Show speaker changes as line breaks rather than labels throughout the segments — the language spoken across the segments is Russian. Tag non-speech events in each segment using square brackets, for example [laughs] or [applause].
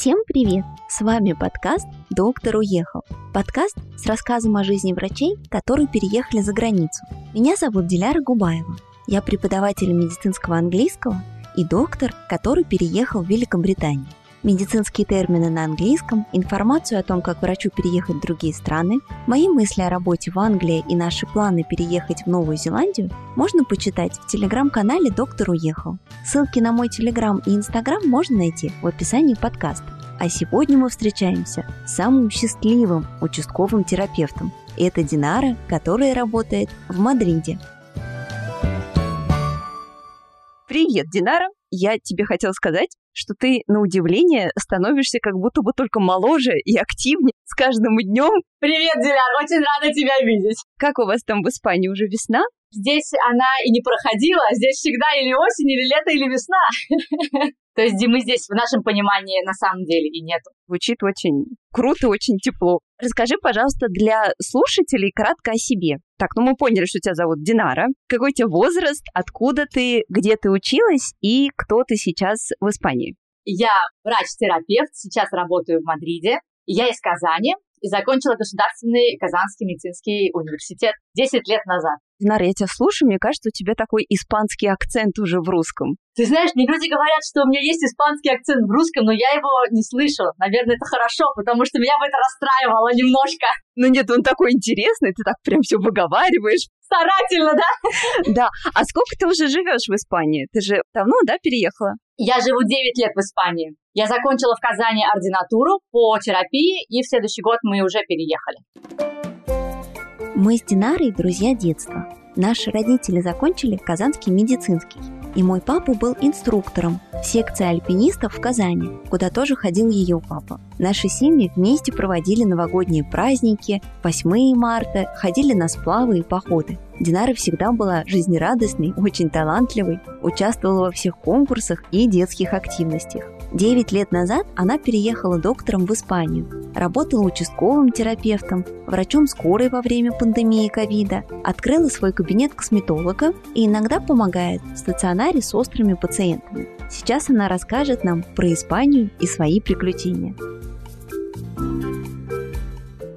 Всем привет! С вами подкаст «Доктор уехал». Подкаст с рассказом о жизни врачей, которые переехали за границу. Меня зовут Диляра Губаева. Я преподаватель медицинского английского и доктор, который переехал в Великобританию медицинские термины на английском, информацию о том, как врачу переехать в другие страны, мои мысли о работе в Англии и наши планы переехать в Новую Зеландию можно почитать в телеграм-канале «Доктор уехал». Ссылки на мой телеграм и инстаграм можно найти в описании подкаста. А сегодня мы встречаемся с самым счастливым участковым терапевтом. Это Динара, которая работает в Мадриде.
Привет, Динара! Я тебе хотела сказать, что ты, на удивление, становишься как будто бы только моложе и активнее с каждым днем.
Привет, Диляр, очень рада тебя видеть.
Как у вас там в Испании уже весна?
Здесь она и не проходила, здесь всегда или осень, или лето, или весна. [laughs] То есть зимы здесь в нашем понимании на самом деле и нет.
Звучит очень круто, очень тепло. Расскажи, пожалуйста, для слушателей кратко о себе. Так, ну мы поняли, что тебя зовут Динара. Какой у тебя возраст, откуда ты, где ты училась и кто ты сейчас в Испании?
Я врач-терапевт, сейчас работаю в Мадриде. Я из Казани и закончила Государственный Казанский медицинский университет 10 лет назад.
Динара, я тебя слушаю, мне кажется, у тебя такой испанский акцент уже в русском.
Ты знаешь, мне люди говорят, что у меня есть испанский акцент в русском, но я его не слышу. Наверное, это хорошо, потому что меня бы это расстраивало немножко.
Ну нет, он такой интересный, ты так прям все выговариваешь.
Старательно, да?
Да. А сколько ты уже живешь в Испании? Ты же давно, да, переехала?
Я живу 9 лет в Испании. Я закончила в Казани ординатуру по терапии, и в следующий год мы уже переехали.
Мы с Динарой друзья детства. Наши родители закончили Казанский медицинский. И мой папа был инструктором в секции альпинистов в Казани, куда тоже ходил ее папа. Наши семьи вместе проводили новогодние праздники, 8 марта, ходили на сплавы и походы. Динара всегда была жизнерадостной, очень талантливой, участвовала во всех конкурсах и детских активностях. Девять лет назад она переехала доктором в Испанию, работала участковым терапевтом, врачом скорой во время пандемии ковида, открыла свой кабинет косметолога и иногда помогает в стационаре с острыми пациентами. Сейчас она расскажет нам про Испанию и свои приключения.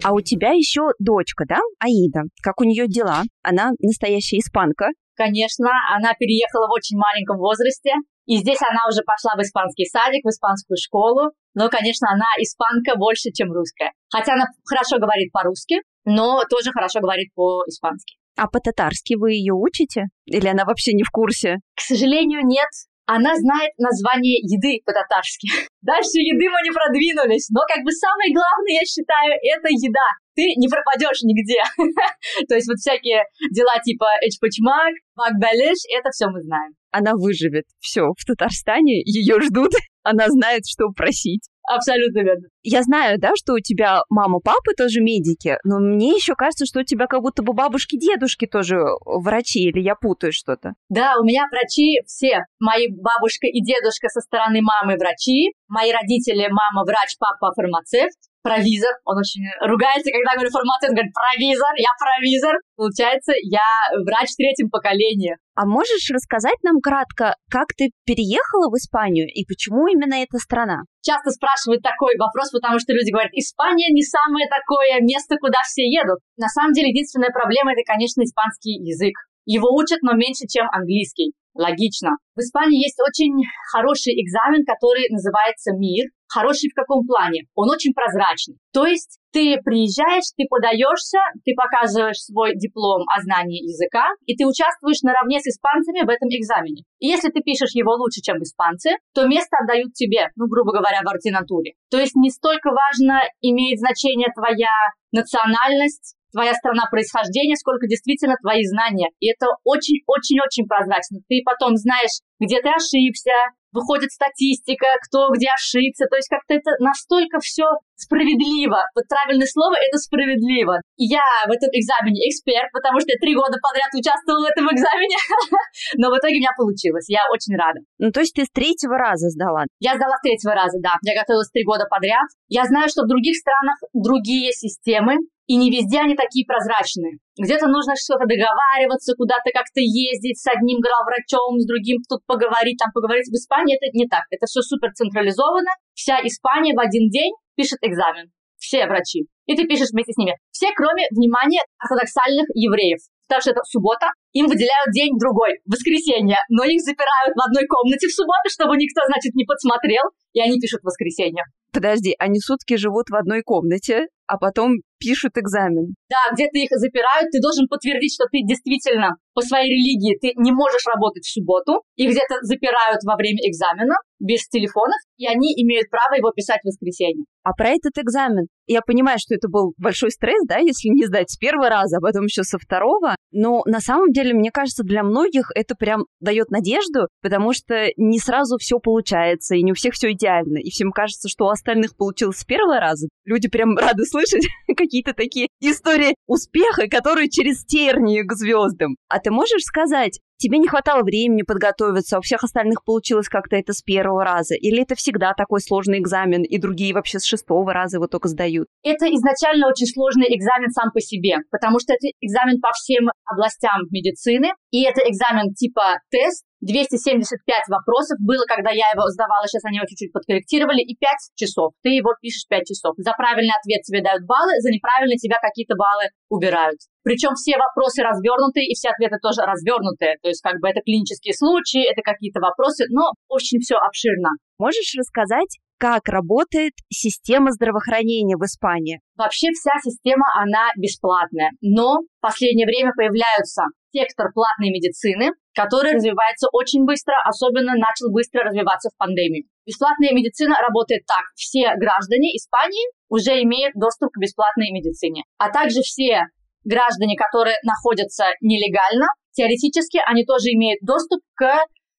А у тебя еще дочка, да, Аида? Как у нее дела? Она настоящая испанка.
Конечно, она переехала в очень маленьком возрасте. И здесь она уже пошла в испанский садик, в испанскую школу. Но, конечно, она испанка больше, чем русская. Хотя она хорошо говорит по-русски, но тоже хорошо говорит по-испански.
А по-татарски вы ее учите? Или она вообще не в курсе?
К сожалению, нет. Она знает название еды по-татарски. [laughs] Дальше еды мы не продвинулись, но как бы самое главное, я считаю, это еда. Ты не пропадешь нигде. [laughs] То есть вот всякие дела типа эчпачмак, макбалеш, это все мы знаем.
Она выживет. Все, в Татарстане ее ждут. Она знает, что просить.
Абсолютно верно.
Я знаю, да, что у тебя мама, папа тоже медики, но мне еще кажется, что у тебя как будто бы бабушки, дедушки тоже врачи, или я путаю что-то.
Да, у меня врачи все. Мои бабушка и дедушка со стороны мамы врачи, мои родители, мама врач, папа фармацевт, провизор. Он очень ругается, когда говорю фармацевт, говорит провизор, я провизор. Получается, я врач в третьем поколении.
А можешь рассказать нам кратко, как ты переехала в Испанию и почему именно эта страна?
Часто спрашивают такой вопрос, потому что люди говорят, Испания не самое такое место, куда все едут. На самом деле, единственная проблема это, конечно, испанский язык. Его учат, но меньше, чем английский. Логично. В Испании есть очень хороший экзамен, который называется МИР. Хороший в каком плане? Он очень прозрачный. То есть ты приезжаешь, ты подаешься, ты показываешь свой диплом о знании языка, и ты участвуешь наравне с испанцами в этом экзамене. И если ты пишешь его лучше, чем испанцы, то место отдают тебе, ну, грубо говоря, в ординатуре. То есть не столько важно, имеет значение твоя национальность, твоя страна происхождения, сколько действительно твои знания. И это очень-очень-очень прозрачно. Ты потом знаешь, где ты ошибся, выходит статистика, кто где ошибся. То есть как-то это настолько все справедливо. Вот правильное слово — это справедливо. Я в этом экзамене эксперт, потому что я три года подряд участвовала в этом экзамене, [laughs] но в итоге у меня получилось. Я очень рада.
Ну, то есть ты с третьего раза сдала?
Я сдала с третьего раза, да. Я готовилась три года подряд. Я знаю, что в других странах другие системы, и не везде они такие прозрачные. Где-то нужно что-то договариваться, куда-то как-то ездить с одним главврачом, с другим тут поговорить, там поговорить. В Испании это не так. Это все супер централизовано. Вся Испания в один день пишет экзамен. Все врачи. И ты пишешь вместе с ними. Все, кроме, внимания, ортодоксальных евреев. Потому что это суббота, им выделяют день другой, воскресенье, но их запирают в одной комнате в субботу, чтобы никто, значит, не подсмотрел, и они пишут воскресенье.
Подожди, они сутки живут в одной комнате, а потом пишут экзамен.
Да, где-то их запирают, ты должен подтвердить, что ты действительно по своей религии ты не можешь работать в субботу, их где-то запирают во время экзамена без телефонов, и они имеют право его писать в воскресенье.
А про этот экзамен, я понимаю, что это был большой стресс, да, если не сдать с первого раза, а потом еще со второго, но на самом деле, мне кажется, для многих это прям дает надежду, потому что не сразу все получается, и не у всех все идеально, и всем кажется, что у остальных получилось с первого раза. Люди прям рады слышать [laughs] какие-то такие истории успеха, которые через тернии к звездам. А ты можешь сказать, тебе не хватало времени подготовиться, а у всех остальных получилось как-то это с первого раза? Или это всегда такой сложный экзамен, и другие вообще с шестого раза его только сдают?
Это изначально очень сложный экзамен сам по себе, потому что это экзамен по всем областям медицины, и это экзамен типа тест, 275 вопросов было, когда я его сдавала, сейчас они его чуть-чуть подкорректировали, и 5 часов. Ты его пишешь 5 часов. За правильный ответ тебе дают баллы, за неправильный тебя какие-то баллы убирают. Причем все вопросы развернуты, и все ответы тоже развернутые. То есть как бы это клинические случаи, это какие-то вопросы, но очень все обширно.
Можешь рассказать, как работает система здравоохранения в Испании?
Вообще вся система, она бесплатная, но в последнее время появляются сектор платной медицины, который развивается очень быстро, особенно начал быстро развиваться в пандемию. Бесплатная медицина работает так. Все граждане Испании уже имеют доступ к бесплатной медицине, а также все граждане, которые находятся нелегально, теоретически они тоже имеют доступ к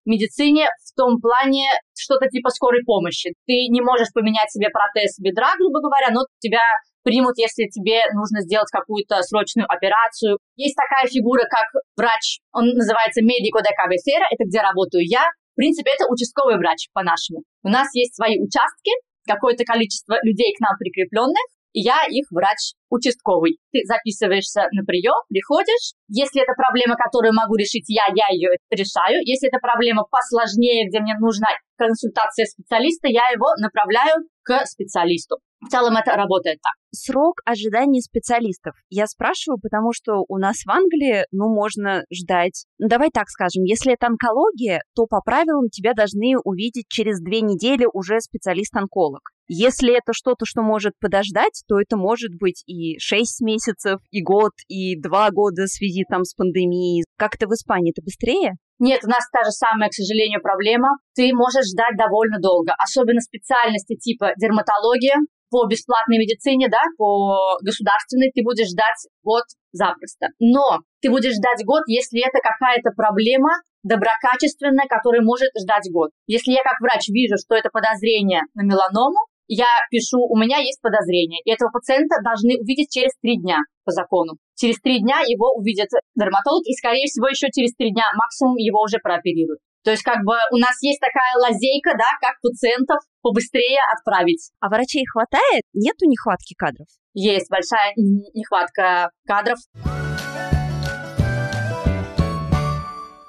медицине в том плане что-то типа скорой помощи. Ты не можешь поменять себе протез бедра, грубо говоря, но тебя примут, если тебе нужно сделать какую-то срочную операцию. Есть такая фигура, как врач, он называется медико де cabecera, это где работаю я. В принципе, это участковый врач по-нашему. У нас есть свои участки, какое-то количество людей к нам прикрепленных, я их врач участковый. Ты записываешься на прием, приходишь. Если это проблема, которую могу решить я, я ее решаю. Если это проблема посложнее, где мне нужна консультация специалиста, я его направляю к специалисту. В целом это работает так.
Срок ожидания специалистов. Я спрашиваю, потому что у нас в Англии, ну, можно ждать. Ну, давай так скажем, если это онкология, то по правилам тебя должны увидеть через две недели уже специалист-онколог. Если это что-то, что может подождать, то это может быть и 6 месяцев, и год, и 2 года в связи там с пандемией. Как это в Испании? Это быстрее?
Нет, у нас та же самая, к сожалению, проблема. Ты можешь ждать довольно долго, особенно специальности типа дерматология, по бесплатной медицине, да, по государственной, ты будешь ждать год запросто. Но ты будешь ждать год, если это какая-то проблема доброкачественная, которая может ждать год. Если я как врач вижу, что это подозрение на меланому, я пишу, у меня есть подозрение, и этого пациента должны увидеть через три дня по закону. Через три дня его увидит дерматолог, и, скорее всего, еще через три дня максимум его уже прооперируют. То есть как бы у нас есть такая лазейка, да, как пациентов побыстрее отправить.
А врачей хватает? Нету нехватки кадров?
Есть большая нехватка кадров.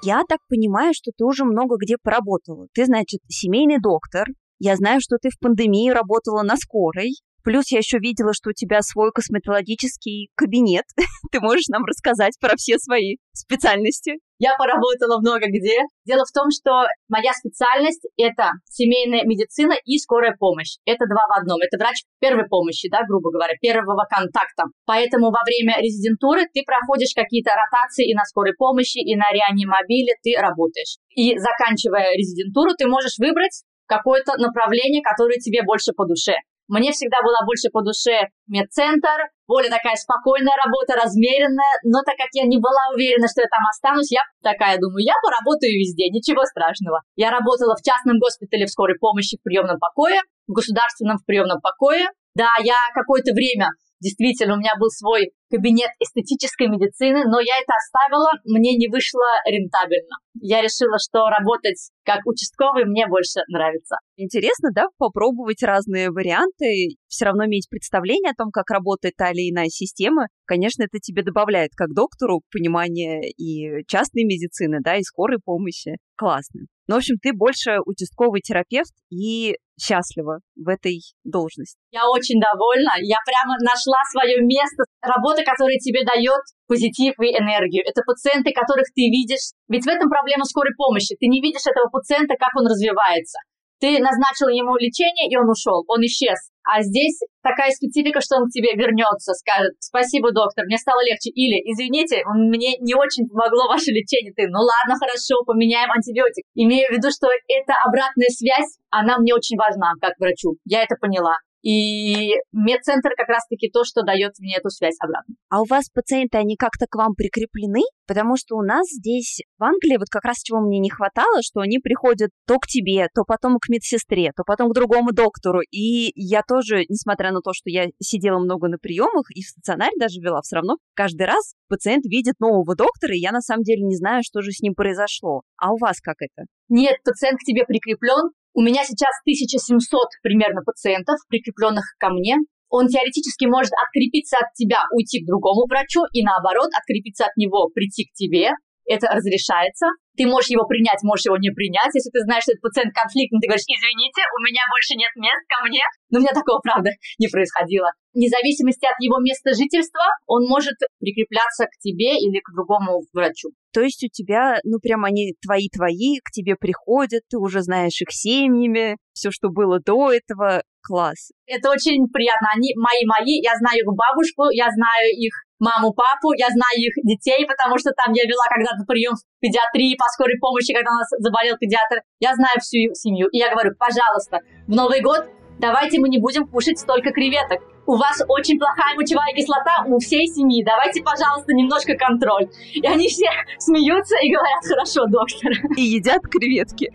Я так понимаю, что ты уже много где поработала. Ты, значит, семейный доктор, я знаю, что ты в пандемии работала на скорой. Плюс я еще видела, что у тебя свой косметологический кабинет. [laughs] Ты можешь нам рассказать про все свои специальности?
Я поработала много где. Дело в том, что моя специальность — это семейная медицина и скорая помощь. Это два в одном. Это врач первой помощи, да, грубо говоря, первого контакта. Поэтому во время резидентуры ты проходишь какие-то ротации и на скорой помощи, и на реанимобиле ты работаешь. И заканчивая резидентуру, ты можешь выбрать какое-то направление, которое тебе больше по душе. Мне всегда была больше по душе медцентр, более такая спокойная работа, размеренная, но так как я не была уверена, что я там останусь, я такая думаю, я поработаю везде, ничего страшного. Я работала в частном госпитале в скорой помощи в приемном покое, в государственном в приемном покое, Да, я какое-то время Действительно, у меня был свой кабинет эстетической медицины, но я это оставила, мне не вышло рентабельно. Я решила, что работать как участковый мне больше нравится.
Интересно, да, попробовать разные варианты, все равно иметь представление о том, как работает та или иная система. Конечно, это тебе добавляет как доктору понимание и частной медицины, да, и скорой помощи. Классно. Ну, в общем, ты больше участковый терапевт и счастлива в этой должности.
Я очень довольна. Я прямо нашла свое место. Работа, которая тебе дает позитив и энергию. Это пациенты, которых ты видишь. Ведь в этом проблема скорой помощи. Ты не видишь этого пациента, как он развивается. Ты назначил ему лечение, и он ушел, он исчез. А здесь такая специфика, что он к тебе вернется, скажет, спасибо, доктор, мне стало легче. Или, извините, мне не очень помогло ваше лечение. Ты, ну ладно, хорошо, поменяем антибиотик. Имею в виду, что эта обратная связь, она мне очень важна, как врачу. Я это поняла. И медцентр как раз-таки то, что дает мне эту связь обратно.
А у вас пациенты, они как-то к вам прикреплены? Потому что у нас здесь в Англии вот как раз чего мне не хватало, что они приходят то к тебе, то потом к медсестре, то потом к другому доктору. И я тоже, несмотря на то, что я сидела много на приемах и в стационаре даже вела, все равно каждый раз пациент видит нового доктора, и я на самом деле не знаю, что же с ним произошло. А у вас как это?
Нет, пациент к тебе прикреплен, у меня сейчас 1700 примерно пациентов, прикрепленных ко мне. Он теоретически может открепиться от тебя, уйти к другому врачу, и наоборот, открепиться от него, прийти к тебе. Это разрешается. Ты можешь его принять, можешь его не принять. Если ты знаешь, что этот пациент конфликтный, ты говоришь, извините, у меня больше нет мест ко мне. Но у меня такого, правда, [laughs] не происходило. Вне зависимости от его места жительства, он может прикрепляться к тебе или к другому врачу.
То есть у тебя, ну, прям они твои-твои, к тебе приходят, ты уже знаешь их семьями, все, что было до этого, класс.
Это очень приятно. Они мои-мои, я знаю их бабушку, я знаю их маму, папу, я знаю их детей, потому что там я вела когда-то прием в педиатрии по скорой помощи, когда у нас заболел педиатр. Я знаю всю семью. И я говорю, пожалуйста, в Новый год давайте мы не будем кушать столько креветок. У вас очень плохая мочевая кислота у всей семьи. Давайте, пожалуйста, немножко контроль. И они все [laughs] смеются и говорят, хорошо, доктор.
И едят креветки.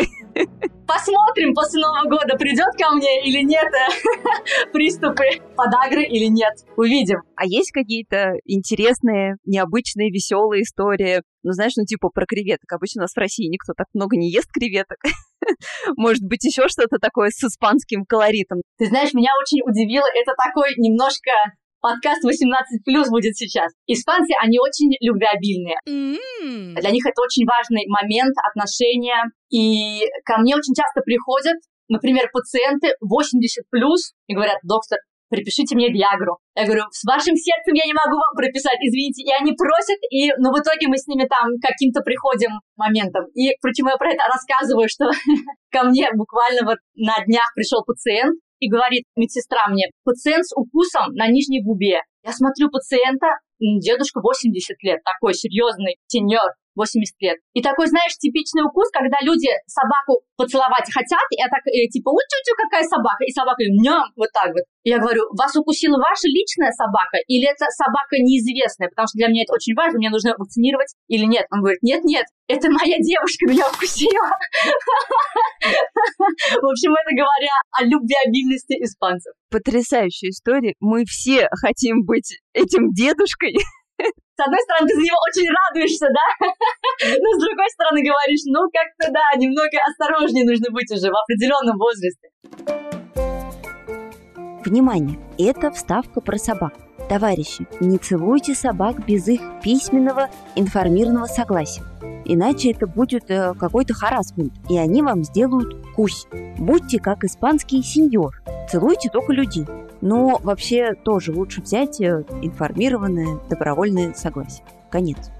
Посмотрим после Нового года, придет ко мне или нет [laughs] приступы подагры или нет. Увидим.
А есть какие-то интересные, необычные, веселые истории? Ну, знаешь, ну, типа про креветок. Обычно у нас в России никто так много не ест креветок. [laughs] Может быть, еще что-то такое с испанским колоритом.
Ты знаешь, меня очень удивило. Это такой немножко подкаст 18 плюс будет сейчас. Испанцы, они очень любвеобильные. Mm. Для них это очень важный момент, отношения. И ко мне очень часто приходят, например, пациенты 80 плюс и говорят, доктор, припишите мне Виагру. Я говорю, с вашим сердцем я не могу вам прописать, извините. И они просят, и, ну, в итоге мы с ними там каким-то приходим моментом. И почему я про это рассказываю, что [laughs] ко мне буквально вот на днях пришел пациент, и говорит медсестра мне, пациент с укусом на нижней губе. Я смотрю пациента, дедушка 80 лет, такой серьезный сеньор. 80 лет. И такой, знаешь, типичный укус, когда люди собаку поцеловать хотят, и я так, э, типа, утю-тю, какая собака, и собака, ням, вот так вот. И я говорю, вас укусила ваша личная собака, или это собака неизвестная, потому что для меня это очень важно, мне нужно вакцинировать или нет. Он говорит, нет-нет, это моя девушка меня укусила. В общем, это говоря о любвеобильности испанцев.
Потрясающая история. Мы все хотим быть этим дедушкой,
с одной стороны, ты за него очень радуешься, да? Но с другой стороны говоришь, ну как-то да, немного осторожнее нужно быть уже в определенном возрасте.
Внимание! Это вставка про собак. Товарищи, не целуйте собак без их письменного информированного согласия. Иначе это будет э, какой-то харасмент, и они вам сделают кусь. Будьте как испанский сеньор. Целуйте только людей. Но вообще тоже лучше взять э, информированное добровольное согласие. Конец.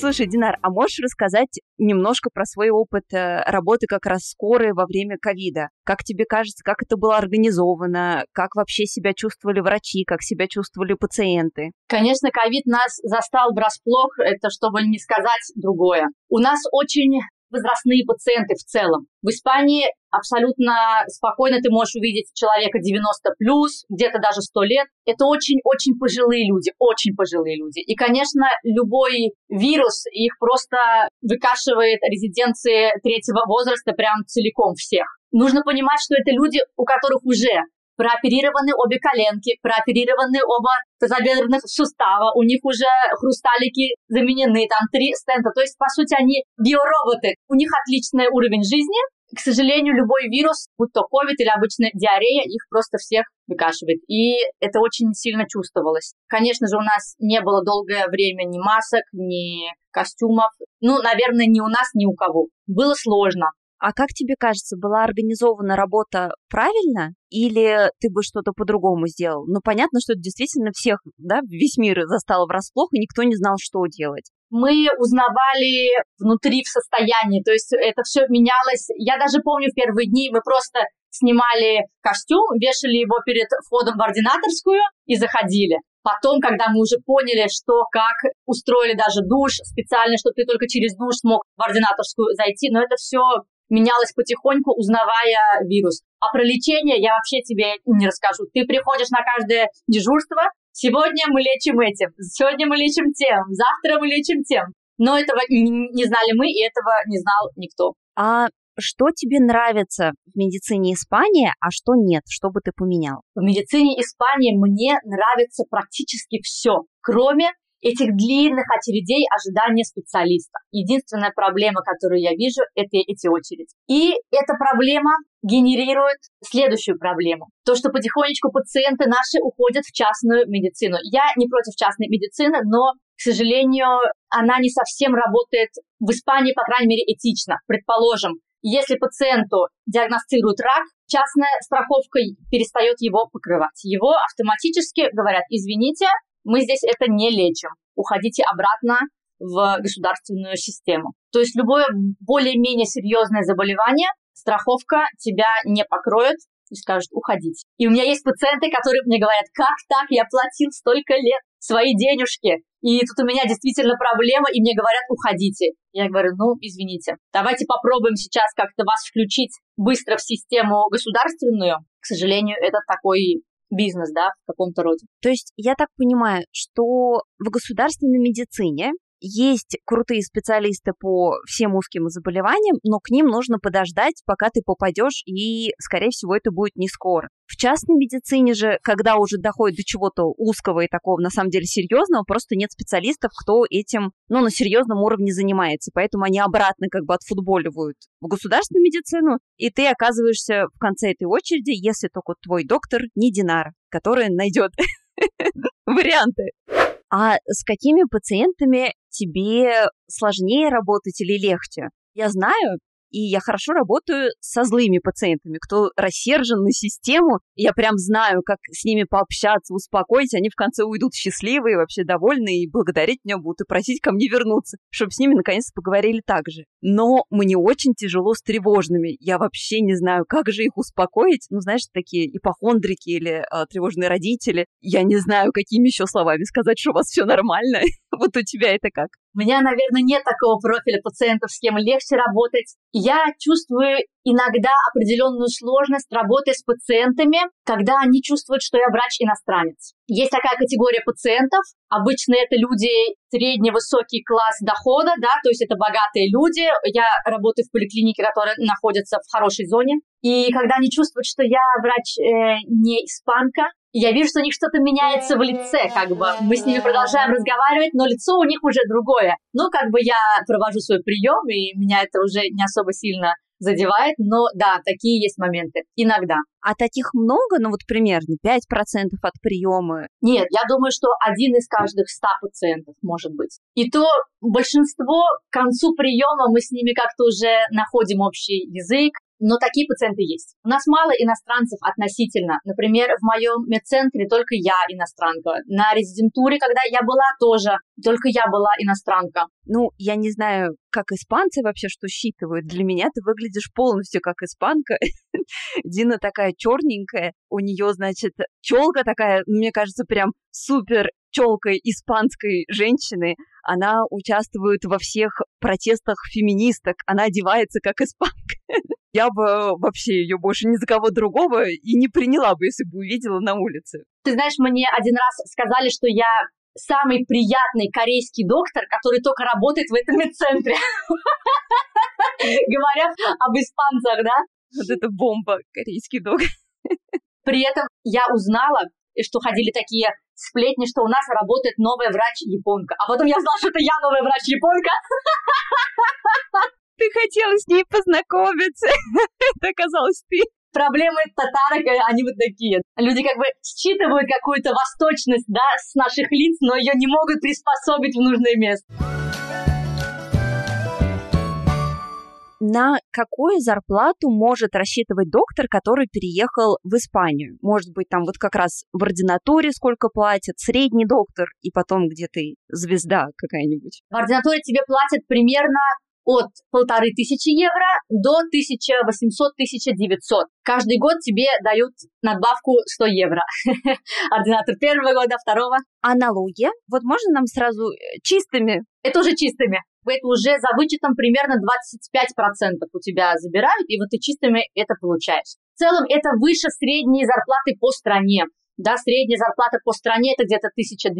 Слушай, Динар, а можешь рассказать немножко про свой опыт э, работы как раз скорой во время ковида? Как тебе кажется, как это было организовано? Как вообще себя чувствовали врачи? Как себя чувствовали пациенты?
Конечно, ковид нас застал врасплох, это чтобы не сказать другое. У нас очень возрастные пациенты в целом. В Испании абсолютно спокойно ты можешь увидеть человека 90 плюс, где-то даже 100 лет. Это очень-очень пожилые люди, очень пожилые люди. И, конечно, любой вирус их просто выкашивает резиденции третьего возраста прям целиком всех. Нужно понимать, что это люди, у которых уже прооперированы обе коленки, прооперированы оба тазобедренных сустава, у них уже хрусталики заменены, там три стента. То есть, по сути, они биороботы. У них отличный уровень жизни, к сожалению, любой вирус, будь то COVID или обычная диарея, их просто всех выкашивает. И это очень сильно чувствовалось. Конечно же, у нас не было долгое время ни масок, ни костюмов. Ну, наверное, ни у нас, ни у кого. Было сложно.
А как тебе кажется, была организована работа правильно или ты бы что-то по-другому сделал? Ну, понятно, что это действительно всех, да, весь мир застало врасплох, и никто не знал, что делать.
Мы узнавали внутри в состоянии, то есть это все менялось. Я даже помню в первые дни мы просто снимали костюм, вешали его перед входом в ординаторскую и заходили. Потом, когда мы уже поняли, что как устроили даже душ специально, что ты только через душ смог в ординаторскую зайти, но это все менялось потихоньку, узнавая вирус. А про лечение я вообще тебе не расскажу. Ты приходишь на каждое дежурство, сегодня мы лечим этим, сегодня мы лечим тем, завтра мы лечим тем. Но этого не знали мы, и этого не знал никто.
А что тебе нравится в медицине Испании, а что нет? Что бы ты поменял?
В медицине Испании мне нравится практически все, кроме этих длинных очередей ожидания специалиста. Единственная проблема, которую я вижу, это эти очереди. И эта проблема генерирует следующую проблему. То, что потихонечку пациенты наши уходят в частную медицину. Я не против частной медицины, но, к сожалению, она не совсем работает в Испании, по крайней мере, этично. Предположим, если пациенту диагностируют рак, частная страховка перестает его покрывать. Его автоматически говорят, извините, мы здесь это не лечим. Уходите обратно в государственную систему. То есть любое более-менее серьезное заболевание страховка тебя не покроет и скажет уходить. И у меня есть пациенты, которые мне говорят, как так, я платил столько лет свои денежки, и тут у меня действительно проблема, и мне говорят, уходите. Я говорю, ну, извините, давайте попробуем сейчас как-то вас включить быстро в систему государственную. К сожалению, это такой бизнес, да, в каком-то роде.
То есть я так понимаю, что в государственной медицине есть крутые специалисты по всем узким заболеваниям, но к ним нужно подождать, пока ты попадешь, и, скорее всего, это будет не скоро. В частной медицине же, когда уже доходит до чего-то узкого и такого, на самом деле, серьезного, просто нет специалистов, кто этим, ну, на серьезном уровне занимается. Поэтому они обратно как бы отфутболивают в государственную медицину, и ты оказываешься в конце этой очереди, если только твой доктор не Динар, который найдет [laughs] варианты. А с какими пациентами тебе сложнее работать или легче? Я знаю, и я хорошо работаю со злыми пациентами, кто рассержен на систему. Я прям знаю, как с ними пообщаться, успокоить. Они в конце уйдут счастливые, вообще довольные, и благодарить меня будут, и просить ко мне вернуться, чтобы с ними наконец-то поговорили так же. Но мне очень тяжело с тревожными. Я вообще не знаю, как же их успокоить. Ну, знаешь, такие ипохондрики или а, тревожные родители. Я не знаю, какими еще словами сказать, что у вас все нормально. [laughs] вот у тебя это как?
У меня, наверное, нет такого профиля пациентов, с кем легче работать. Я чувствую иногда определенную сложность работы с пациентами, когда они чувствуют, что я врач-иностранец. Есть такая категория пациентов. Обычно это люди средне-высокий класс дохода, да, то есть это богатые люди. Я работаю в поликлинике, которая находится в хорошей зоне. И когда они чувствуют, что я врач э, не испанка, я вижу, что у них что-то меняется в лице, как бы. Мы с ними продолжаем разговаривать, но лицо у них уже другое. Ну, как бы я провожу свой прием, и меня это уже не особо сильно задевает, но да, такие есть моменты. Иногда.
А таких много, ну вот примерно 5% от приема?
Нет, я думаю, что один из каждых 100 пациентов может быть. И то большинство к концу приема мы с ними как-то уже находим общий язык, но такие пациенты есть. У нас мало иностранцев относительно. Например, в моем медцентре только я иностранка. На резидентуре, когда я была, тоже только я была иностранка.
Ну, я не знаю, как испанцы вообще что считывают. Для меня ты выглядишь полностью как испанка. [laughs] Дина такая черненькая, у нее, значит, челка такая, мне кажется, прям супер челкой испанской женщины. Она участвует во всех протестах феминисток. Она одевается как испанка. [laughs] Я бы вообще ее больше ни за кого другого и не приняла бы, если бы увидела на улице.
Ты знаешь, мне один раз сказали, что я самый приятный корейский доктор, который только работает в этом медцентре. Говорят об испанцах, да?
Вот это бомба, корейский дог.
При этом я узнала, что ходили такие сплетни, что у нас работает новая врач-японка. А потом я узнала, что это я новая врач-японка.
Ты хотела с ней познакомиться. [laughs] Это оказалось ты.
Проблемы татарок, э, они вот такие. Люди как бы считывают какую-то восточность, да, с наших лиц, но ее не могут приспособить в нужное место.
на какую зарплату может рассчитывать доктор, который переехал в Испанию? Может быть, там вот как раз в ординатуре сколько платят, средний доктор, и потом где ты звезда какая-нибудь?
В ординатуре тебе платят примерно от полторы тысячи евро до 1800-1900. Каждый год тебе дают надбавку 100 евро. [laughs] Ординатор первого года, второго.
А налоги? Вот можно нам сразу э, чистыми?
Это уже чистыми это уже за вычетом примерно 25% у тебя забирают, и вот ты чистыми это получаешь. В целом это выше средней зарплаты по стране. Да, средняя зарплата по стране это где-то 1200.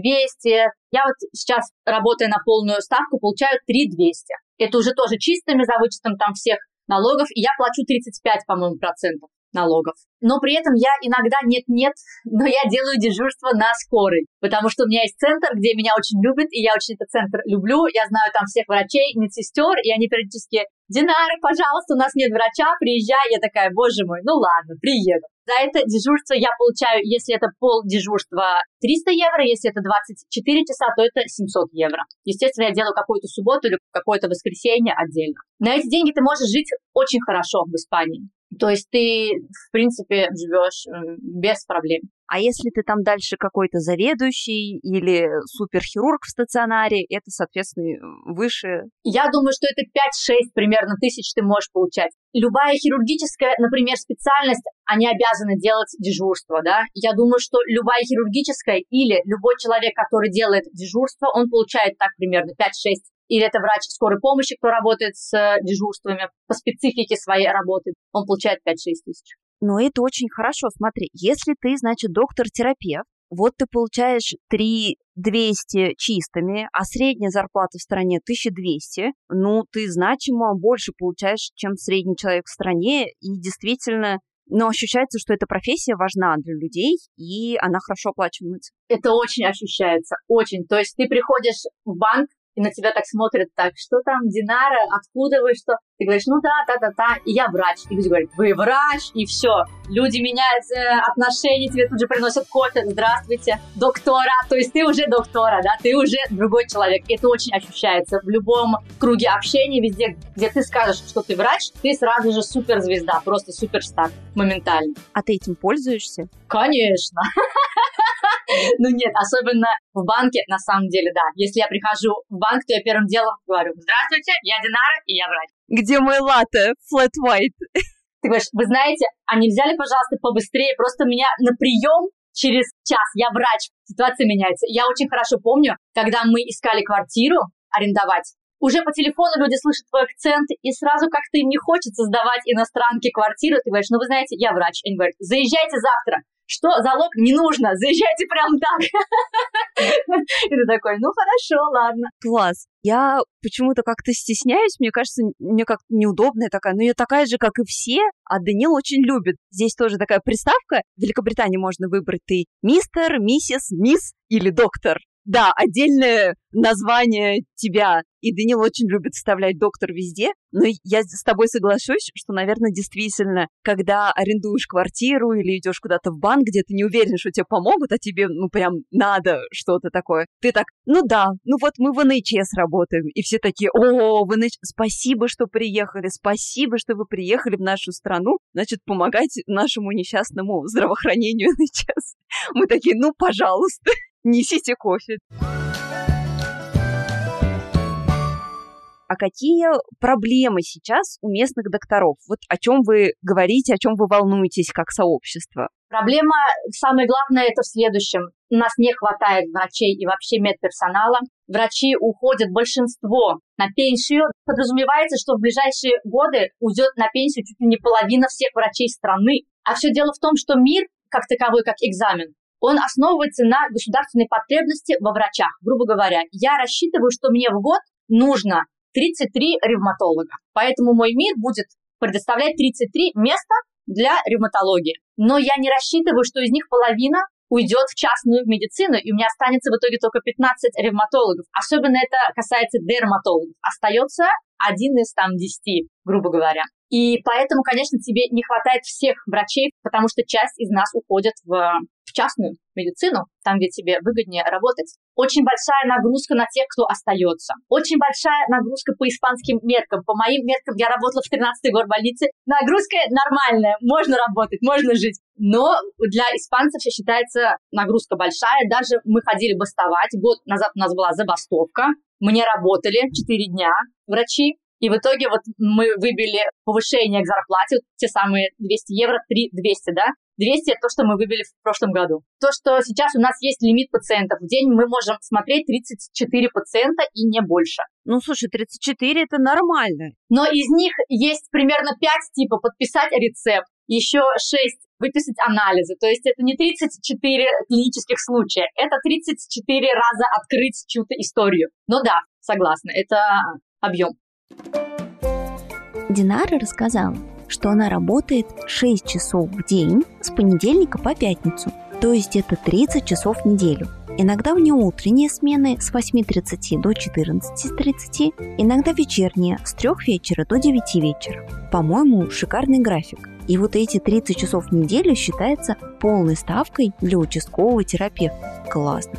Я вот сейчас, работая на полную ставку, получаю 3200. Это уже тоже чистыми за вычетом там всех налогов, и я плачу 35, по-моему, процентов налогов. Но при этом я иногда нет-нет, но я делаю дежурство на скорой, потому что у меня есть центр, где меня очень любят, и я очень этот центр люблю. Я знаю там всех врачей, медсестер, и они периодически Динара, пожалуйста, у нас нет врача, приезжай. Я такая, боже мой, ну ладно, приеду. За это дежурство я получаю, если это пол дежурства, 300 евро, если это 24 часа, то это 700 евро. Естественно, я делаю какую-то субботу или какое-то воскресенье отдельно. На эти деньги ты можешь жить очень хорошо в Испании. То есть ты, в принципе, живешь без проблем.
А если ты там дальше какой-то заведующий или суперхирург в стационаре, это, соответственно, выше?
Я думаю, что это 5-6 примерно тысяч ты можешь получать. Любая хирургическая, например, специальность, они обязаны делать дежурство, да. Я думаю, что любая хирургическая или любой человек, который делает дежурство, он получает так примерно 5-6 или это врач скорой помощи, кто работает с э, дежурствами по специфике своей работы, он получает 5-6 тысяч.
Но это очень хорошо. Смотри, если ты, значит, доктор-терапевт, вот ты получаешь 3 200 чистыми, а средняя зарплата в стране 1200, ну, ты значимо больше получаешь, чем средний человек в стране, и действительно но ощущается, что эта профессия важна для людей, и она хорошо оплачивается.
Это очень ощущается, очень. То есть ты приходишь в банк, и на тебя так смотрят, так, что там, Динара, откуда вы, что? Ты говоришь, ну да, та-та-та, и я врач. И люди говорят, вы врач, и все. Люди меняют э, отношения, тебе тут же приносят кофе, здравствуйте, доктора. То есть ты уже доктора, да, ты уже другой человек. Это очень ощущается в любом круге общения, везде, где ты скажешь, что ты врач, ты сразу же суперзвезда, просто суперстар, моментально.
А ты этим пользуешься?
Конечно. [laughs] [laughs] Ну нет, особенно в банке, на самом деле, да. Если я прихожу в банк, то я первым делом говорю, здравствуйте, я Динара, и я врач.
Где мой латте, flat white? [laughs]
Ты говоришь, вы знаете, а нельзя ли, пожалуйста, побыстрее, просто меня на прием через час, я врач, ситуация меняется. Я очень хорошо помню, когда мы искали квартиру арендовать, уже по телефону люди слышат твой акцент, и сразу как-то им не хочется сдавать иностранке квартиру. Ты говоришь, ну вы знаете, я врач. Они говорят, заезжайте завтра что залог не нужно, заезжайте прям так. И ты такой, ну хорошо, ладно.
Класс. Я почему-то как-то стесняюсь, мне кажется, мне как-то неудобная такая, но я такая же, как и все, а Данил очень любит. Здесь тоже такая приставка, в Великобритании можно выбрать ты мистер, миссис, мисс или доктор да, отдельное название тебя. И Данил очень любит вставлять доктор везде. Но я с тобой соглашусь, что, наверное, действительно, когда арендуешь квартиру или идешь куда-то в банк, где ты не уверен, что тебе помогут, а тебе, ну, прям надо что-то такое, ты так, ну да, ну вот мы в НХС работаем. И все такие, о, вы НХ... спасибо, что приехали, спасибо, что вы приехали в нашу страну, значит, помогать нашему несчастному здравоохранению НХС. Мы такие, ну, пожалуйста несите кофе. А какие проблемы сейчас у местных докторов? Вот о чем вы говорите, о чем вы волнуетесь как сообщество?
Проблема, самое главное, это в следующем. У нас не хватает врачей и вообще медперсонала. Врачи уходят, большинство, на пенсию. Подразумевается, что в ближайшие годы уйдет на пенсию чуть ли не половина всех врачей страны. А все дело в том, что мир, как таковой, как экзамен, он основывается на государственной потребности во врачах. Грубо говоря, я рассчитываю, что мне в год нужно 33 ревматолога. Поэтому мой мир будет предоставляет 33 места для ревматологии. Но я не рассчитываю, что из них половина уйдет в частную медицину, и у меня останется в итоге только 15 ревматологов. Особенно это касается дерматологов. Остается один из там 10, грубо говоря. И поэтому, конечно, тебе не хватает всех врачей, потому что часть из нас уходит в, в частную медицину, там, где тебе выгоднее работать. Очень большая нагрузка на тех, кто остается. Очень большая нагрузка по испанским меркам. По моим меркам я работала в 13-й горбольнице. Нагрузка нормальная, можно работать, можно жить. Но для испанцев считается нагрузка большая. Даже мы ходили бастовать. Год назад у нас была забастовка. Мы не работали 4 дня, врачи. И в итоге вот мы выбили повышение к зарплате, вот те самые 200 евро, 3 200, да? 200 – это то, что мы выбили в прошлом году. То, что сейчас у нас есть лимит пациентов. В день мы можем смотреть 34 пациента и не больше.
Ну, слушай, 34 – это нормально.
Но из них есть примерно 5 типа подписать рецепт, еще 6 выписать анализы. То есть это не 34 клинических случая, это 34 раза открыть чью-то историю. Ну да, согласна, это объем.
Динара рассказала, что она работает 6 часов в день с понедельника по пятницу, то есть это 30 часов в неделю. Иногда у нее утренние смены с 8.30 до 14.30, иногда вечерние с 3 вечера до 9 вечера. По-моему, шикарный график. И вот эти 30 часов в неделю считается полной ставкой для участкового терапевта. Классно.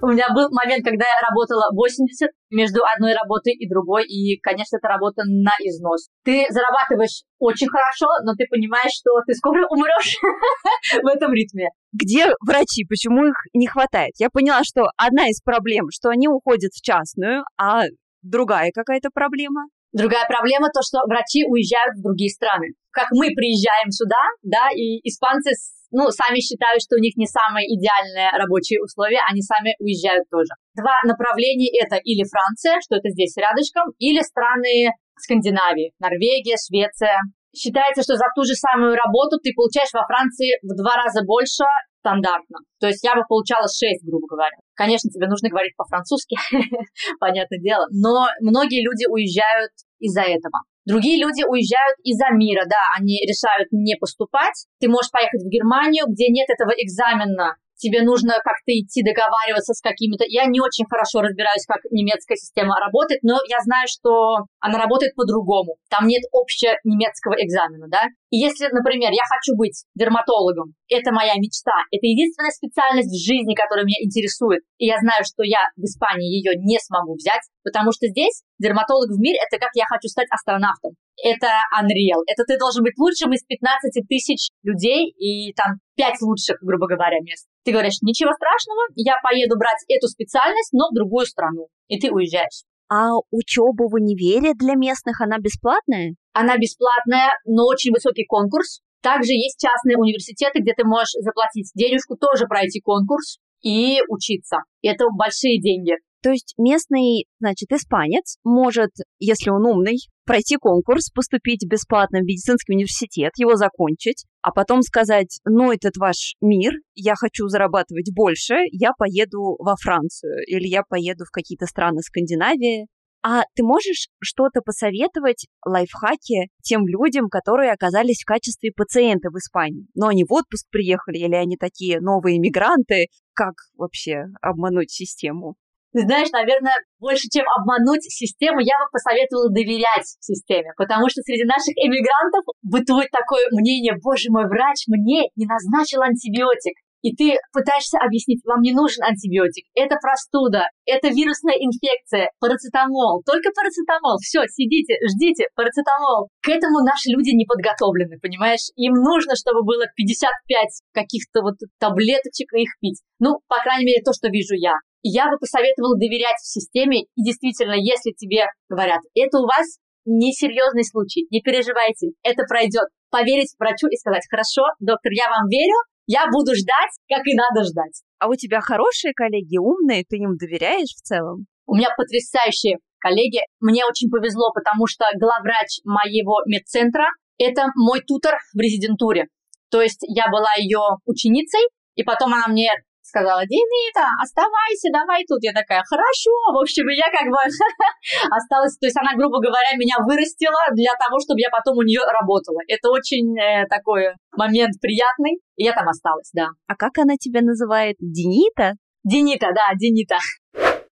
У меня был момент, когда я работала 80 между одной работой и другой, и, конечно, это работа на износ. Ты зарабатываешь очень хорошо, но ты понимаешь, что ты скоро умрешь [laughs] в этом ритме.
Где врачи? Почему их не хватает? Я поняла, что одна из проблем, что они уходят в частную, а другая какая-то проблема?
Другая проблема то, что врачи уезжают в другие страны. Как мы приезжаем сюда, да, и испанцы ну, сами считают, что у них не самые идеальные рабочие условия, они сами уезжают тоже. Два направления это или Франция, что это здесь рядышком, или страны Скандинавии, Норвегия, Швеция. Считается, что за ту же самую работу ты получаешь во Франции в два раза больше стандартно. То есть я бы получала 6, грубо говоря. Конечно, тебе нужно говорить по-французски, [laughs] понятное дело, но многие люди уезжают из-за этого. Другие люди уезжают из-за мира, да, они решают не поступать. Ты можешь поехать в Германию, где нет этого экзамена тебе нужно как-то идти договариваться с какими-то... Я не очень хорошо разбираюсь, как немецкая система работает, но я знаю, что она работает по-другому. Там нет общего немецкого экзамена, да? И если, например, я хочу быть дерматологом, это моя мечта, это единственная специальность в жизни, которая меня интересует, и я знаю, что я в Испании ее не смогу взять, потому что здесь дерматолог в мире — это как я хочу стать астронавтом это unreal. Это ты должен быть лучшим из 15 тысяч людей и там 5 лучших, грубо говоря, мест. Ты говоришь, ничего страшного, я поеду брать эту специальность, но в другую страну. И ты уезжаешь.
А учеба в универе для местных, она бесплатная?
Она бесплатная, но очень высокий конкурс. Также есть частные университеты, где ты можешь заплатить денежку, тоже пройти конкурс и учиться. Это большие деньги.
То есть местный, значит, испанец может, если он умный, пройти конкурс, поступить бесплатно в медицинский университет, его закончить, а потом сказать, ну, этот ваш мир, я хочу зарабатывать больше, я поеду во Францию или я поеду в какие-то страны Скандинавии. А ты можешь что-то посоветовать, лайфхаки, тем людям, которые оказались в качестве пациента в Испании? Но они в отпуск приехали или они такие новые мигранты? Как вообще обмануть систему?
Ты знаешь, наверное, больше, чем обмануть систему, я бы посоветовала доверять системе, потому что среди наших эмигрантов бытует такое мнение, боже мой, врач мне не назначил антибиотик. И ты пытаешься объяснить, вам не нужен антибиотик, это простуда, это вирусная инфекция, парацетамол, только парацетамол, все, сидите, ждите, парацетамол. К этому наши люди не подготовлены, понимаешь? Им нужно, чтобы было 55 каких-то вот таблеточек и их пить. Ну, по крайней мере, то, что вижу я. Я бы посоветовала доверять системе, и действительно, если тебе говорят, это у вас несерьезный случай, не переживайте, это пройдет. Поверить врачу и сказать, хорошо, доктор, я вам верю, я буду ждать, как и надо ждать.
А у тебя хорошие коллеги, умные, ты им доверяешь в целом?
У меня потрясающие коллеги. Мне очень повезло, потому что главврач моего медцентра – это мой тутор в резидентуре. То есть я была ее ученицей, и потом она мне сказала, Денита, оставайся, давай тут. Я такая, хорошо. В общем, я как бы [laughs] осталась, то есть она, грубо говоря, меня вырастила для того, чтобы я потом у нее работала. Это очень э, такой момент приятный, и я там осталась, да.
А как она тебя называет? Денита?
Денита, да, Денита.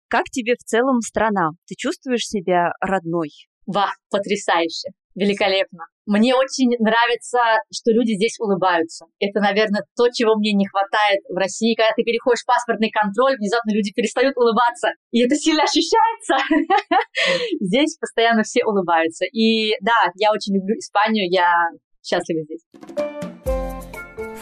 Как тебе в целом страна? Ты чувствуешь себя родной?
Ва, потрясающе, великолепно. Мне очень нравится, что люди здесь улыбаются. Это, наверное, то, чего мне не хватает в России. Когда ты переходишь паспортный контроль, внезапно люди перестают улыбаться. И это сильно ощущается. [laughs] Здесь постоянно все улыбаются. И да, я очень люблю Испанию, я счастлива здесь.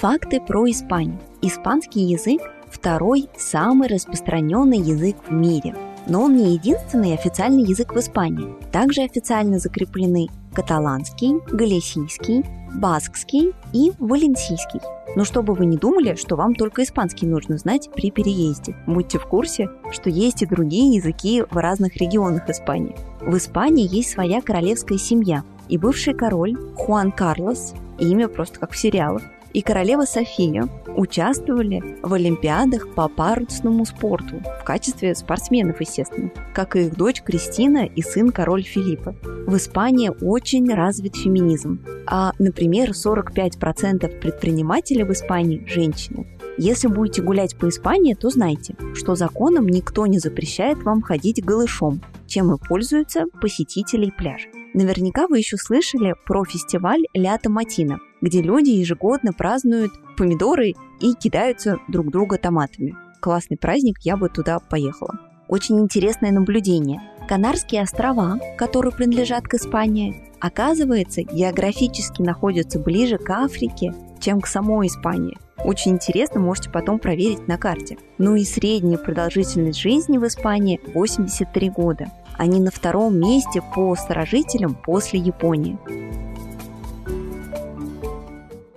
Факты про Испанию. Испанский язык – второй самый распространенный язык в мире – но он не единственный официальный язык в Испании. Также официально закреплены каталанский, галисийский, баскский и валенсийский. Но чтобы вы не думали, что вам только испанский нужно знать при переезде. Будьте в курсе, что есть и другие языки в разных регионах Испании. В Испании есть своя королевская семья, и бывший король Хуан Карлос, имя просто как в сериалах, и королева София участвовали в Олимпиадах по парусному спорту в качестве спортсменов, естественно, как и их дочь Кристина и сын король Филиппа. В Испании очень развит феминизм, а, например, 45% предпринимателей в Испании – женщины. Если будете гулять по Испании, то знайте, что законом никто не запрещает вам ходить голышом, чем и пользуются посетители пляжа. Наверняка вы еще слышали про фестиваль Ля Томатино, где люди ежегодно празднуют помидоры и кидаются друг друга томатами. Классный праздник, я бы туда поехала. Очень интересное наблюдение. Канарские острова, которые принадлежат к Испании, оказывается, географически находятся ближе к Африке, чем к самой Испании. Очень интересно, можете потом проверить на карте. Ну и средняя продолжительность жизни в Испании 83 года. Они на втором месте по старожителям после Японии.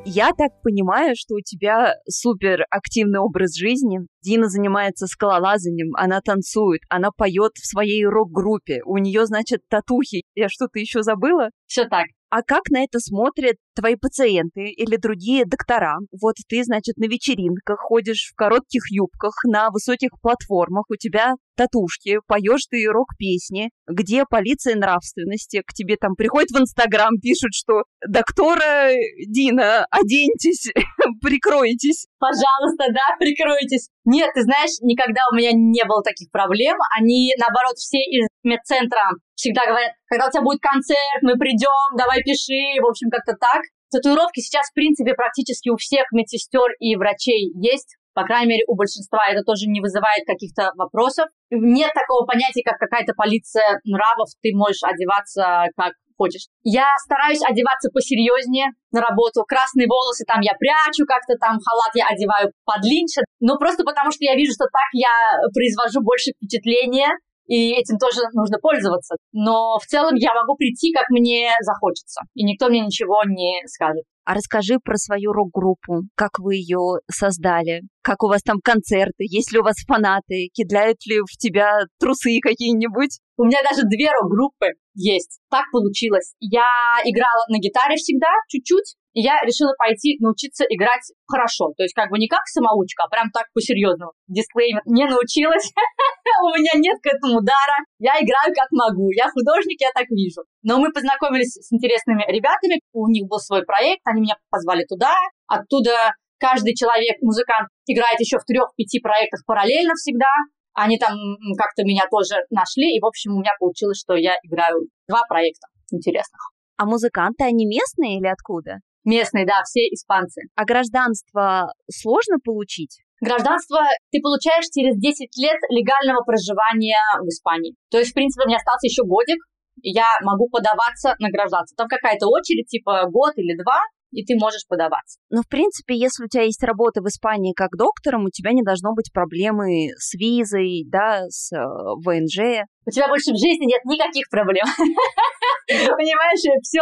Я так понимаю, что у тебя супер активный образ жизни. Дина занимается скалолазанием, она танцует, она поет в своей рок-группе. У нее, значит, татухи. Я что-то еще забыла?
Все так.
А как на это смотрят твои пациенты или другие доктора? Вот ты, значит, на вечеринках ходишь в коротких юбках, на высоких платформах, у тебя татушки, поешь ты рок-песни, где полиция нравственности к тебе там приходит в Инстаграм, пишут, что «Доктора Дина, оденьтесь, [laughs] прикройтесь».
Пожалуйста, да, прикройтесь. Нет, ты знаешь, никогда у меня не было таких проблем. Они, наоборот, все из медцентра всегда говорят, когда у тебя будет концерт, мы придем, давай пиши, в общем, как-то так. Татуировки сейчас, в принципе, практически у всех медсестер и врачей есть. По крайней мере, у большинства это тоже не вызывает каких-то вопросов. Нет такого понятия, как какая-то полиция нравов. Ты можешь одеваться как хочешь. Я стараюсь одеваться посерьезнее на работу. Красные волосы там я прячу, как-то там халат я одеваю подлиннее. Но просто потому, что я вижу, что так я произвожу больше впечатления и этим тоже нужно пользоваться. Но в целом я могу прийти, как мне захочется, и никто мне ничего не скажет.
А расскажи про свою рок-группу, как вы ее создали, как у вас там концерты, есть ли у вас фанаты, кидают ли в тебя трусы какие-нибудь?
У меня даже две рок-группы есть. Так получилось. Я играла на гитаре всегда, чуть-чуть, я решила пойти научиться играть хорошо. То есть как бы не как самоучка, а прям так по-серьезному. Дисклеймер. Не научилась. [laughs] У меня нет к этому дара. Я играю как могу. Я художник, я так вижу. Но мы познакомились с интересными ребятами. У них был свой проект. Они меня позвали туда. Оттуда каждый человек, музыкант, играет еще в трех-пяти проектах параллельно всегда. Они там как-то меня тоже нашли, и, в общем, у меня получилось, что я играю два проекта интересных.
А музыканты, они местные или откуда?
Местные, да, все испанцы.
А гражданство сложно получить?
Гражданство ты получаешь через 10 лет легального проживания в Испании. То есть, в принципе, у меня остался еще годик, и я могу подаваться на гражданство. Там какая-то очередь, типа год или два, и ты можешь подаваться.
Ну, в принципе, если у тебя есть работа в Испании как доктором, у тебя не должно быть проблемы с визой, да, с э, ВНЖ.
У тебя больше в жизни нет никаких проблем. [laughs] Понимаешь, все.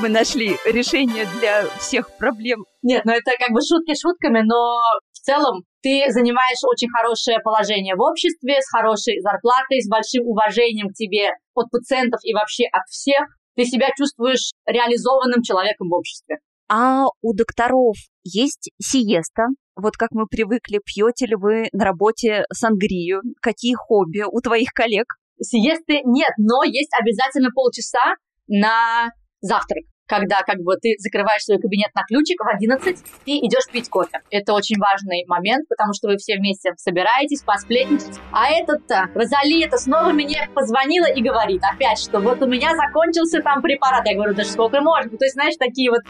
Мы нашли решение для всех проблем.
Нет, ну это как бы шутки шутками, но в целом ты занимаешь очень хорошее положение в обществе, с хорошей зарплатой, с большим уважением к тебе от пациентов и вообще от всех ты себя чувствуешь реализованным человеком в обществе.
А у докторов есть сиеста? Вот как мы привыкли, пьете ли вы на работе сангрию? Какие хобби у твоих коллег?
Сиесты нет, но есть обязательно полчаса на завтрак когда как бы ты закрываешь свой кабинет на ключик в 11 и идешь пить кофе. Это очень важный момент, потому что вы все вместе собираетесь, посплетничать. А этот-то, Розали, это снова мне позвонила и говорит опять, что вот у меня закончился там препарат. Я говорю, да сколько можно? То есть, знаешь, такие вот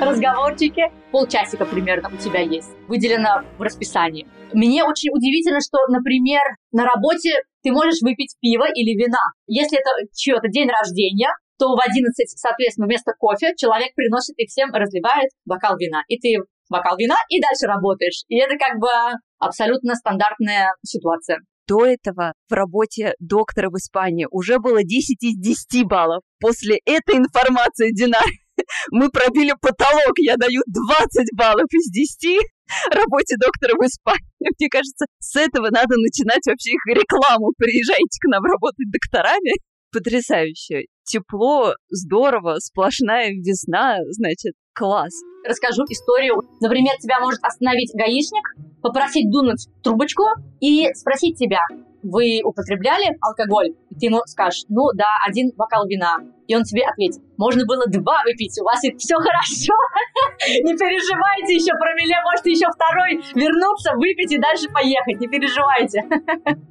разговорчики. Полчасика примерно у тебя есть. Выделено в расписании. Мне очень удивительно, что, например, на работе ты можешь выпить пиво или вина. Если это чье-то день рождения, то в 11, соответственно, вместо кофе человек приносит и всем разливает бокал вина. И ты бокал вина и дальше работаешь. И это как бы абсолютно стандартная ситуация.
До этого в работе доктора в Испании уже было 10 из 10 баллов. После этой информации, Динар, мы пробили потолок. Я даю 20 баллов из 10 работе доктора в Испании. Мне кажется, с этого надо начинать вообще их рекламу. Приезжайте к нам работать докторами потрясающе. Тепло, здорово, сплошная весна, значит, класс.
Расскажу историю. Например, тебя может остановить гаишник, попросить дунуть трубочку и спросить тебя, вы употребляли алкоголь? И ты ему скажешь, ну да, один бокал вина. И он тебе ответит, можно было два выпить, у вас все хорошо, [laughs] не переживайте еще, промилле может еще второй вернуться, выпить и дальше поехать, не переживайте. [laughs]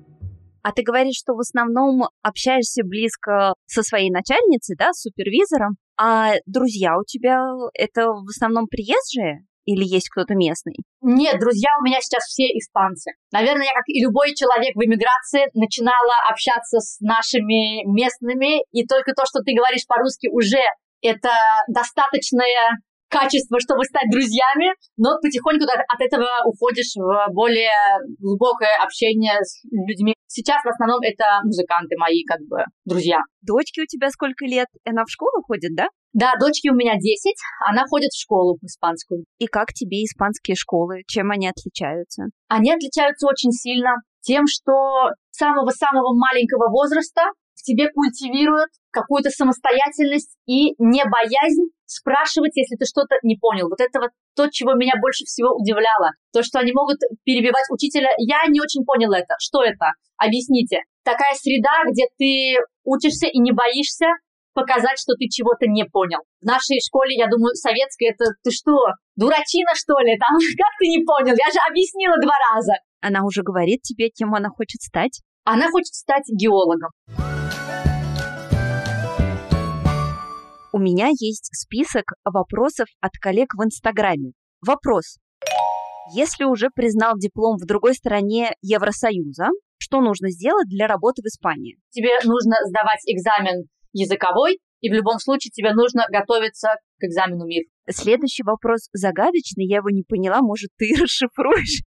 А ты говоришь, что в основном общаешься близко со своей начальницей, да, с супервизором, а друзья у тебя это в основном приезжие? Или есть кто-то местный?
Нет, друзья у меня сейчас все испанцы. Наверное, я, как и любой человек в эмиграции, начинала общаться с нашими местными, и только то, что ты говоришь по-русски, уже это достаточная качество, чтобы стать друзьями, но потихоньку от этого уходишь в более глубокое общение с людьми. Сейчас в основном это музыканты мои, как бы, друзья.
Дочке у тебя сколько лет? Она в школу ходит, да?
Да, дочке у меня 10, она ходит в школу испанскую.
И как тебе испанские школы? Чем они отличаются?
Они отличаются очень сильно тем, что с самого-самого маленького возраста в тебе культивируют какую-то самостоятельность и не боязнь спрашивать, если ты что-то не понял. Вот это вот то, чего меня больше всего удивляло. То, что они могут перебивать учителя. Я не очень понял это. Что это? Объясните. Такая среда, где ты учишься и не боишься показать, что ты чего-то не понял. В нашей школе, я думаю, советской, это ты что, дурачина, что ли? Там как ты не понял? Я же объяснила два раза.
Она уже говорит тебе, кем она хочет стать?
Она хочет стать геологом.
У меня есть список вопросов от коллег в Инстаграме. Вопрос. Если уже признал диплом в другой стране Евросоюза, что нужно сделать для работы в Испании?
Тебе нужно сдавать экзамен языковой, и в любом случае тебе нужно готовиться к экзамену МИР.
Следующий вопрос загадочный, я его не поняла, может, ты [laughs] расшифруешь?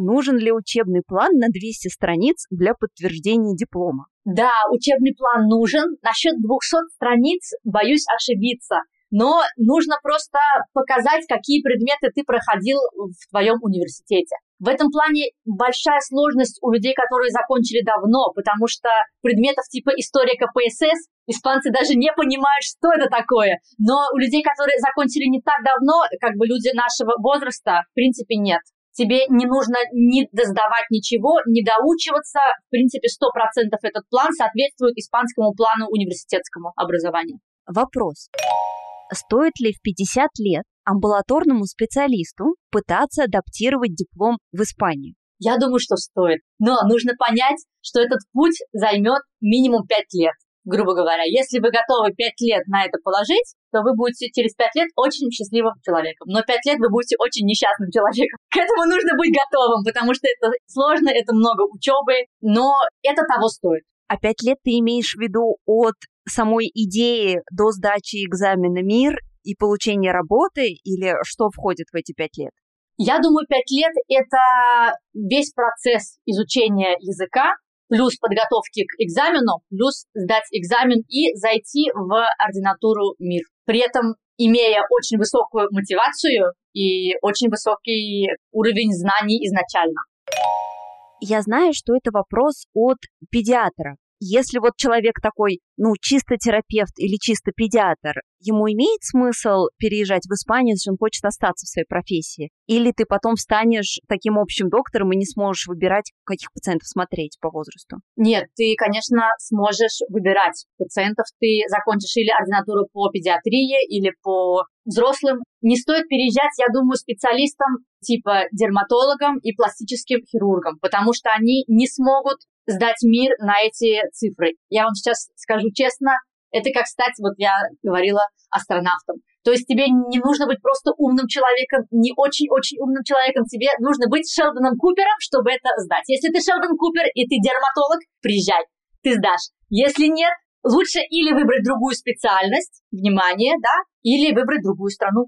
Нужен ли учебный план на 200 страниц для подтверждения диплома?
Да, учебный план нужен. Насчет 200 страниц боюсь ошибиться. Но нужно просто показать, какие предметы ты проходил в твоем университете. В этом плане большая сложность у людей, которые закончили давно, потому что предметов типа история КПСС испанцы даже не понимают, что это такое. Но у людей, которые закончили не так давно, как бы люди нашего возраста, в принципе, нет тебе не нужно не сдавать ничего, не доучиваться. В принципе, 100% этот план соответствует испанскому плану университетскому образования.
Вопрос. Стоит ли в 50 лет амбулаторному специалисту пытаться адаптировать диплом в Испании?
Я думаю, что стоит. Но нужно понять, что этот путь займет минимум 5 лет грубо говоря. Если вы готовы 5 лет на это положить, то вы будете через 5 лет очень счастливым человеком. Но 5 лет вы будете очень несчастным человеком. К этому нужно быть готовым, потому что это сложно, это много учебы, но это того стоит.
А 5 лет ты имеешь в виду от самой идеи до сдачи экзамена МИР и получения работы, или что входит в эти 5 лет?
Я думаю, 5 лет — это весь процесс изучения языка, плюс подготовки к экзамену, плюс сдать экзамен и зайти в ординатуру МИР. При этом имея очень высокую мотивацию и очень высокий уровень знаний изначально.
Я знаю, что это вопрос от педиатра. Если вот человек такой, ну, чисто терапевт или чисто педиатр, ему имеет смысл переезжать в Испанию, если он хочет остаться в своей профессии? Или ты потом станешь таким общим доктором и не сможешь выбирать, каких пациентов смотреть по возрасту?
Нет, ты, конечно, сможешь выбирать пациентов. Ты закончишь или ординатуру по педиатрии, или по взрослым. Не стоит переезжать, я думаю, специалистам типа дерматологам и пластическим хирургам, потому что они не смогут сдать мир на эти цифры. Я вам сейчас скажу честно, это как стать, вот я говорила, астронавтом. То есть тебе не нужно быть просто умным человеком, не очень-очень умным человеком, тебе нужно быть Шелдоном Купером, чтобы это сдать. Если ты Шелдон Купер и ты дерматолог, приезжай, ты сдашь. Если нет, лучше или выбрать другую специальность, внимание, да, или выбрать другую страну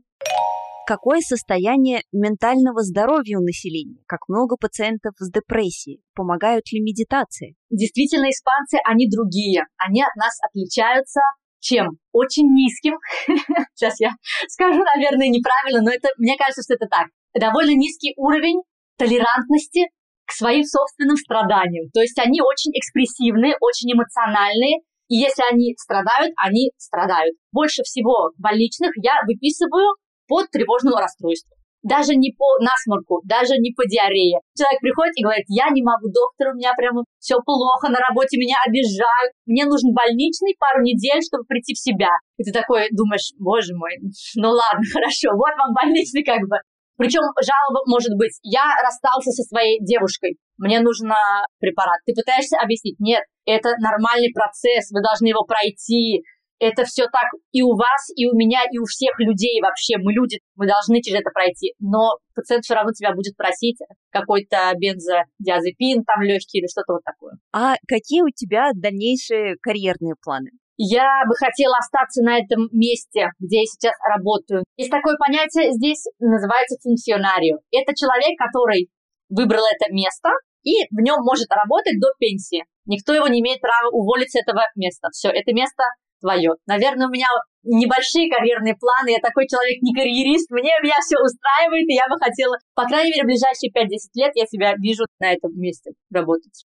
какое состояние ментального здоровья у населения, как много пациентов с депрессией, помогают ли медитации.
Действительно, испанцы, они другие, они от нас отличаются чем? Очень низким. [laughs] Сейчас я скажу, наверное, неправильно, но это, мне кажется, что это так. Довольно низкий уровень толерантности к своим собственным страданиям. То есть они очень экспрессивные, очень эмоциональные, и если они страдают, они страдают. Больше всего больничных я выписываю по тревожному расстройству. Даже не по насморку, даже не по диарее. Человек приходит и говорит, я не могу, доктор, у меня прямо все плохо, на работе меня обижают, мне нужен больничный пару недель, чтобы прийти в себя. И ты такой думаешь, боже мой, ну ладно, [laughs] хорошо, вот вам больничный как бы. Причем жалоба может быть, я расстался со своей девушкой, мне нужен препарат. Ты пытаешься объяснить, нет, это нормальный процесс, вы должны его пройти, это все так и у вас, и у меня, и у всех людей вообще. Мы люди, мы должны через это пройти. Но пациент все равно тебя будет просить какой-то бензодиазепин там легкий или что-то вот такое.
А какие у тебя дальнейшие карьерные планы?
Я бы хотела остаться на этом месте, где я сейчас работаю. Есть такое понятие здесь, называется функционарио. Это человек, который выбрал это место и в нем может работать до пенсии. Никто его не имеет права уволить с этого места. Все, это место твое. Наверное, у меня небольшие карьерные планы, я такой человек не карьерист, мне меня все устраивает, и я бы хотела, по крайней мере, в ближайшие 5-10 лет я себя вижу на этом месте работать.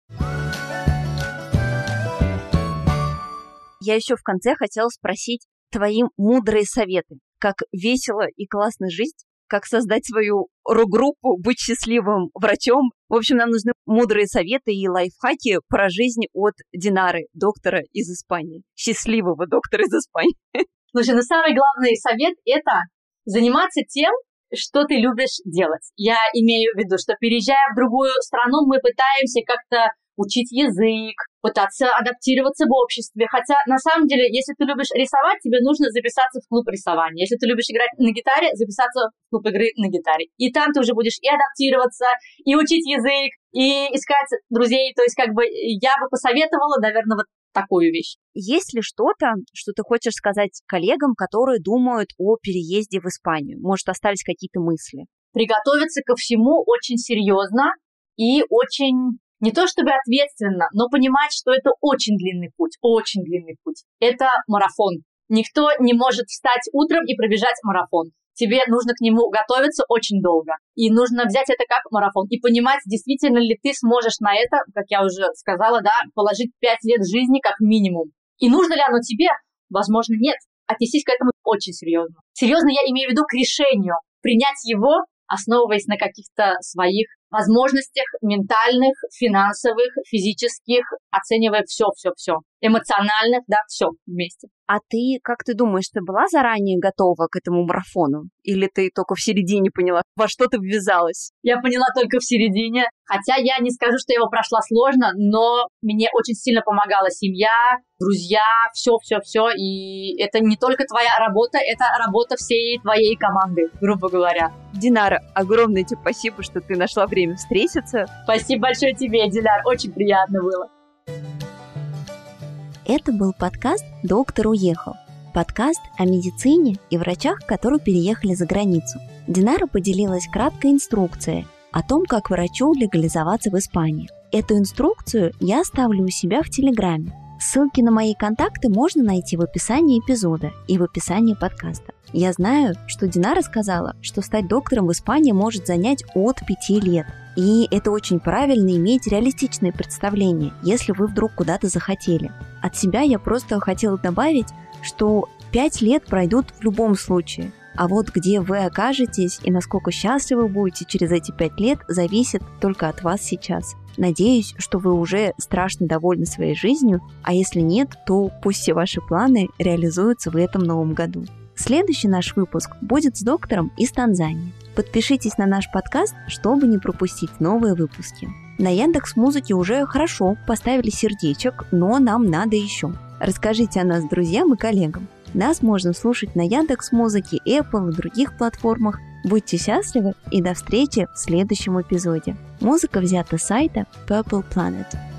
Я еще в конце хотела спросить твои мудрые советы, как весело и классно жить, как создать свою рок-группу, быть счастливым врачом. В общем, нам нужны мудрые советы и лайфхаки про жизнь от Динары, доктора из Испании. Счастливого доктора из Испании. [laughs]
Слушай, ну самый главный совет – это заниматься тем, что ты любишь делать. Я имею в виду, что переезжая в другую страну, мы пытаемся как-то учить язык, пытаться адаптироваться в обществе. Хотя, на самом деле, если ты любишь рисовать, тебе нужно записаться в клуб рисования. Если ты любишь играть на гитаре, записаться в клуб игры на гитаре. И там ты уже будешь и адаптироваться, и учить язык, и искать друзей. То есть, как бы, я бы посоветовала, наверное, вот такую вещь.
Есть ли что-то, что ты хочешь сказать коллегам, которые думают о переезде в Испанию? Может, остались какие-то мысли?
Приготовиться ко всему очень серьезно и очень не то чтобы ответственно, но понимать, что это очень длинный путь, очень длинный путь. Это марафон. Никто не может встать утром и пробежать марафон. Тебе нужно к нему готовиться очень долго. И нужно взять это как марафон и понимать, действительно ли ты сможешь на это, как я уже сказала, да, положить 5 лет жизни как минимум. И нужно ли оно тебе? Возможно, нет. Отнесись к этому очень серьезно. Серьезно я имею в виду к решению. Принять его, основываясь на каких-то своих возможностях ментальных, финансовых, физических, оценивая все-все-все. Эмоциональных, да, все вместе.
А ты, как ты думаешь, ты была заранее готова к этому марафону? Или ты только в середине поняла, во что ты ввязалась?
Я поняла только в середине. Хотя я не скажу, что я его прошла сложно, но мне очень сильно помогала семья, друзья, все-все-все. И это не только твоя работа, это работа всей твоей команды, грубо говоря.
Динара, огромное тебе спасибо, что ты нашла время встретиться.
Спасибо большое тебе, Диляр, очень приятно было.
Это был подкаст «Доктор уехал». Подкаст о медицине и врачах, которые переехали за границу. Динара поделилась краткой инструкцией о том, как врачу легализоваться в Испании. Эту инструкцию я оставлю у себя в Телеграме.
Ссылки на мои контакты можно найти в описании эпизода и в описании подкаста. Я знаю, что Динара сказала, что стать доктором в Испании может занять от 5 лет. И это очень правильно иметь реалистичные представления, если вы вдруг куда-то захотели. От себя я просто хотела добавить, что 5 лет пройдут в любом случае. А вот где вы окажетесь и насколько счастливы будете через эти 5 лет, зависит только от вас сейчас. Надеюсь, что вы уже страшно довольны своей жизнью, а если нет, то пусть все ваши планы реализуются в этом новом году. Следующий наш выпуск будет с доктором из Танзании. Подпишитесь на наш подкаст, чтобы не пропустить новые выпуски. На Яндекс Музыке уже хорошо поставили сердечек, но нам надо еще. Расскажите о нас друзьям и коллегам. Нас можно слушать на Яндекс Музыке, Apple и других платформах. Будьте счастливы и до встречи в следующем эпизоде. Музыка взята с сайта Purple Planet.